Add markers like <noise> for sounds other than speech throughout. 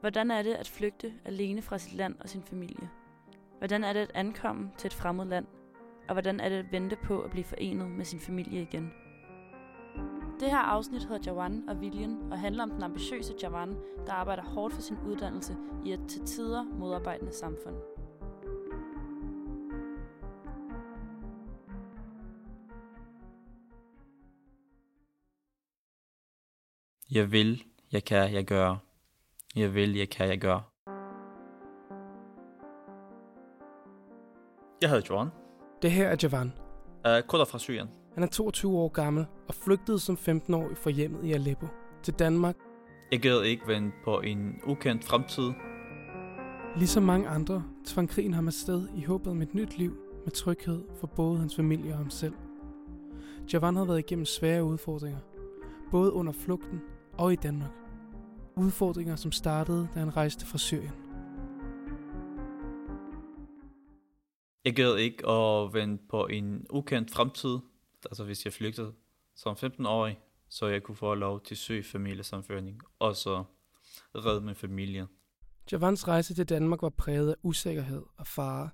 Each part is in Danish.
Hvordan er det at flygte alene fra sit land og sin familie? Hvordan er det at ankomme til et fremmed land? Og hvordan er det at vente på at blive forenet med sin familie igen? Det her afsnit hedder Jawan og Viljen og handler om den ambitiøse Jawan, der arbejder hårdt for sin uddannelse i et til tider modarbejdende samfund. Jeg vil, jeg kan, jeg gør. Jeg vil, jeg kan, jeg gør. Jeg hedder Johan. Det her er Javan. Uh, Kurder fra Syrien. Han er 22 år gammel og flygtede som 15-årig fra hjemmet i Aleppo til Danmark, Jeg gad ikke vente på en ukendt fremtid. Ligesom mange andre tvang krigen ham afsted i håbet om et nyt liv med tryghed for både hans familie og ham selv. Javan havde været igennem svære udfordringer, både under flugten og i Danmark. Udfordringer, som startede, da han rejste fra Syrien. Jeg gad ikke at vente på en ukendt fremtid. Altså hvis jeg flygtede som 15-årig, så jeg kunne få lov til søge familiesamføring. Og så redde min familie. Javans rejse til Danmark var præget af usikkerhed og fare.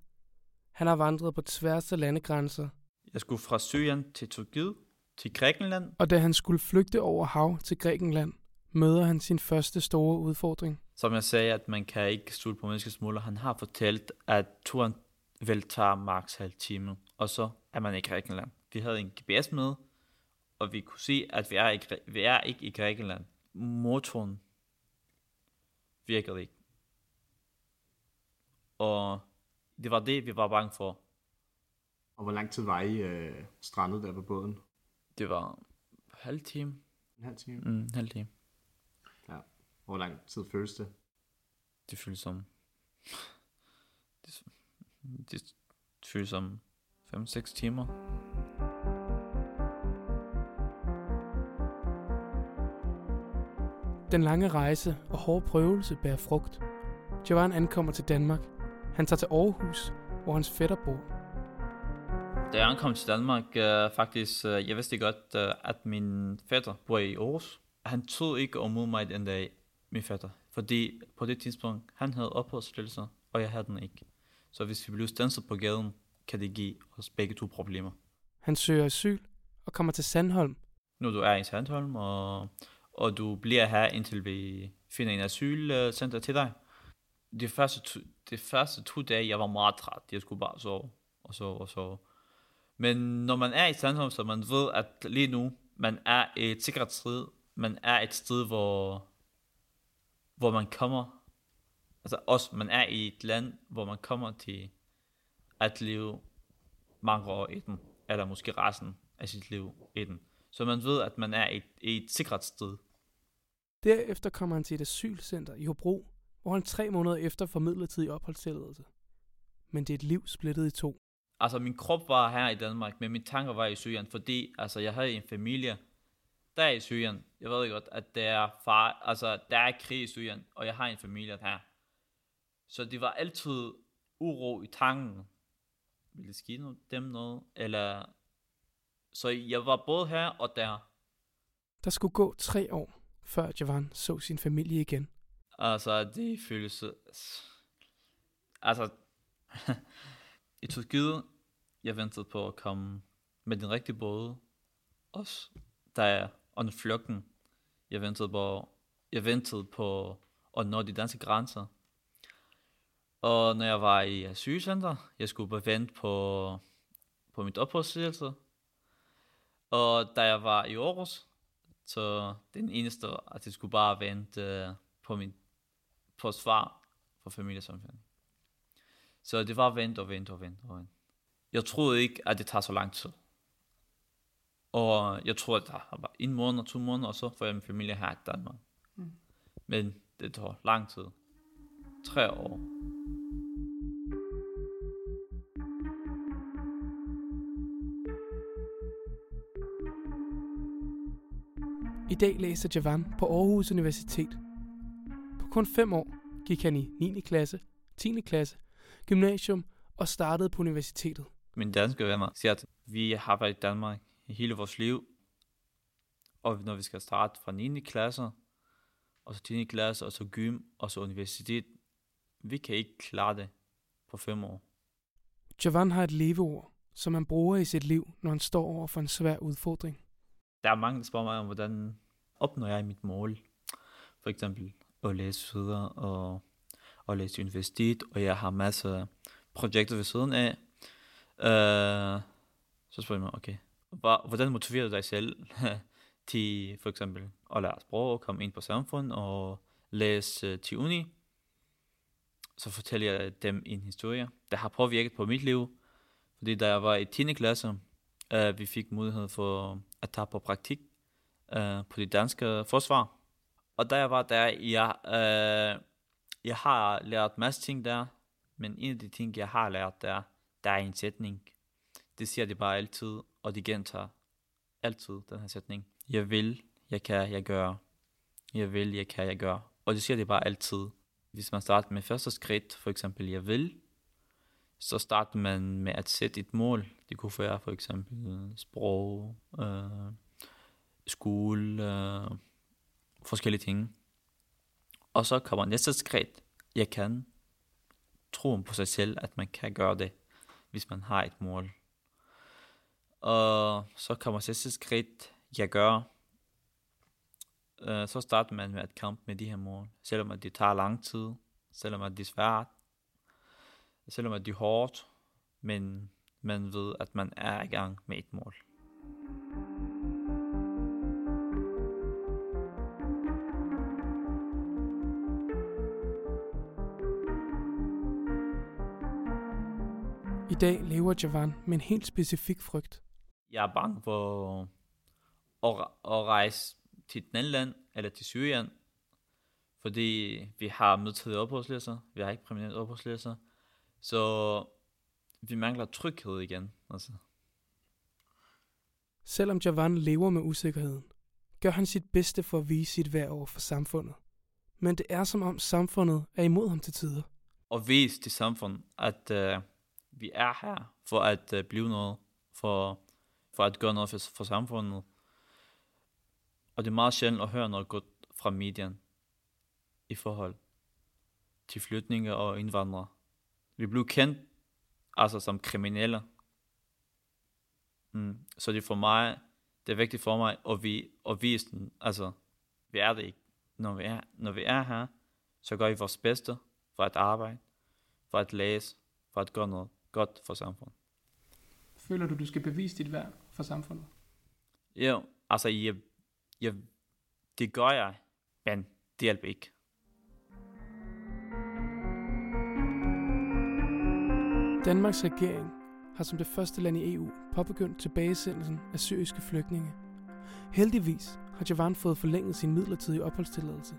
Han har vandret på tværs af landegrænser, Jeg skulle fra Syrien til Tyrkiet, til Grækenland. og da han skulle flygte over hav til Grækenland, møder han sin første store udfordring. Som jeg sagde, at man kan ikke stole på menneskesmugler. Han har fortalt, at turen vil tage maks halv time, og så er man i Grækenland. Vi havde en GPS med, og vi kunne se, at vi er, i, vi er ikke i Grækenland. Motoren virkede ikke. Og det var det, vi var bange for. Og hvor lang tid var I øh, strandet der på båden? Det var halv time. En halv time? Mm, halv time. Hvor lang tid føles det? Det føles som... Det, det føles som 5-6 timer. Den lange rejse og hårde prøvelse bærer frugt. Javan ankommer til Danmark. Han tager til Aarhus, hvor hans fætter bor. Da jeg ankom til Danmark, øh, faktisk, øh, jeg vidste godt, øh, at min fætter bor i Aarhus. Han tog ikke imod mig den dag, min fætter. Fordi på det tidspunkt, han havde opholdstilladelse, og jeg havde den ikke. Så hvis vi blev standset på gaden, kan det give os begge to problemer. Han søger asyl og kommer til Sandholm. Nu du er i Sandholm, og, og du bliver her, indtil vi finder en asylcenter til dig. De første, to, de første to dage, jeg var meget træt. Jeg skulle bare sove og sove og sove. Men når man er i Sandholm, så man ved, at lige nu, man er et sikkert sted. Man er et sted, hvor, hvor man kommer. Altså også, man er i et land, hvor man kommer til at leve mange år i den. Eller måske resten af sit liv i den. Så man ved, at man er i et, i et sikkert sted. Derefter kommer han til et asylcenter i Hobro, hvor han tre måneder efter får midlertidig opholdstilladelse. Men det er et liv splittet i to. Altså, min krop var her i Danmark, men mine tanker var i Syrien, fordi altså, jeg havde en familie, der er i Syrien. Jeg ved godt, at der er, far, altså, der er krig i Syrien, og jeg har en familie her. Så det var altid uro i tanken. Vil det ske noget, dem noget? Eller... Så jeg var både her og der. Der skulle gå tre år, før Javan så sin familie igen. Altså, det føles... Altså, <laughs> i Tyrkiet, jeg ventede på at komme med den rigtige båd. Også jeg under flugten, jeg ventede på, jeg ventede på at nå de danske grænser. Og når jeg var i asylcenter, jeg skulle bare vente på, på mit opholdstilladelse. Og da jeg var i Aarhus, så den eneste, at jeg skulle bare vente øh, på min på svar for familiesamfundet. Så det var vent og vent og vent og vent. Jeg troede ikke, at det tager så lang tid. Og jeg tror, at det tager bare en måned, to måneder, og så får jeg min familie her i Danmark. Mm. Men det tager lang tid. Tre år. I dag læser Javan på Aarhus Universitet. På kun fem år gik han i 9. klasse, 10. klasse, gymnasium og startede på universitetet. Mine danske venner siger, at vi har været i Danmark i hele vores liv. Og når vi skal starte fra 9. klasse, og så 10. klasse, og så gym, og så universitet. Vi kan ikke klare det på fem år. Javan har et leveord, som han bruger i sit liv, når han står over for en svær udfordring. Der er mange, der spørger mig om, hvordan opnår jeg mit mål. For eksempel at læse videre og, og læse universitet, og jeg har masser af projekter ved siden af. Uh, så spørger jeg mig, okay, hvordan motiverer du dig selv <laughs> til for eksempel at lære sprog, komme ind på samfund og læse øh, til uni? Så fortæller jeg dem en historie, der har påvirket på mit liv. Fordi da jeg var i 10. klasse, uh, vi fik mulighed for at tage på praktik uh, på det danske forsvar. Og da jeg var der, jeg, uh, jeg har lært masse ting der, men en af de ting, jeg har lært der, der er en sætning. Det siger de bare altid, og de gentager altid den her sætning. Jeg vil, jeg kan, jeg gør. Jeg vil, jeg kan, jeg gør. Og det siger de bare altid. Hvis man starter med første skridt, for eksempel jeg vil, så starter man med at sætte et mål. Det kunne være for eksempel sprog, øh, skole, øh, forskellige ting. Og så kommer næste skridt. Jeg kan tro på sig selv, at man kan gøre det, hvis man har et mål. Og så kommer sidste skridt, jeg gør. Øh, så starter man med at kampe med de her mål. Selvom at det tager lang tid, selvom at det er svært, selvom at det er hårdt, men man ved, at man er i gang med et mål. I dag lever Javan med en helt specifik frygt. Jeg er bange for at, at rejse til et andet land, eller til Syrien, fordi vi har midlertidige opholdslæser, vi har ikke permanent opholdslæser, så vi mangler tryghed igen. Altså. Selvom Javan lever med usikkerheden, gør han sit bedste for at vise sit værd over for samfundet. Men det er som om samfundet er imod ham til tider. Og vise til samfundet, at uh, vi er her for at uh, blive noget, for, for at gøre noget for, for samfundet. Og det er meget sjældent at høre noget godt fra medien i forhold til flytninge og indvandrere. Vi blev kendt altså som kriminelle. Mm. Så det er for mig, det er vigtigt for mig at, vi, at vise den, altså, vi er det ikke. Når vi er, når vi er her, så gør vi vores bedste for at arbejde, for at læse, for at gøre noget godt for samfundet. Føler du, du skal bevise dit værd for samfundet? Jo, altså jeg, jeg, det gør jeg, men det hjælper ikke. Danmarks regering har som det første land i EU påbegyndt tilbagesendelsen af syriske flygtninge. Heldigvis har Javan fået forlænget sin midlertidige opholdstilladelse.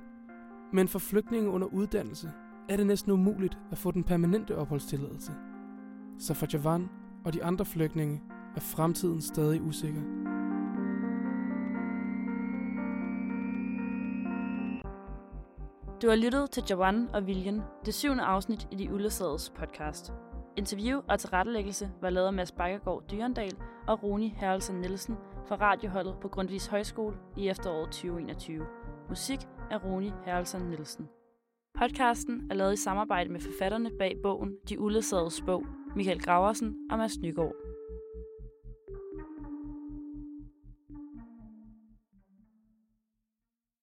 Men for flygtninge under uddannelse er det næsten umuligt at få den permanente opholdstilladelse. Så for Javan og de andre flygtninge er fremtiden stadig usikker. Du har lyttet til Jawan og Viljen, det syvende afsnit i de Uledsades podcast. Interview og tilrettelæggelse var lavet af Mads Bakkergaard Dyrendal og Roni Herrelsen Nielsen fra radioholdet på Grundtvigs Højskole i efteråret 2021. Musik af Roni Herrelsen Nielsen. Podcasten er lavet i samarbejde med forfatterne bag bogen De Uledsades bog, Michael Graversen og Mads Nygaard.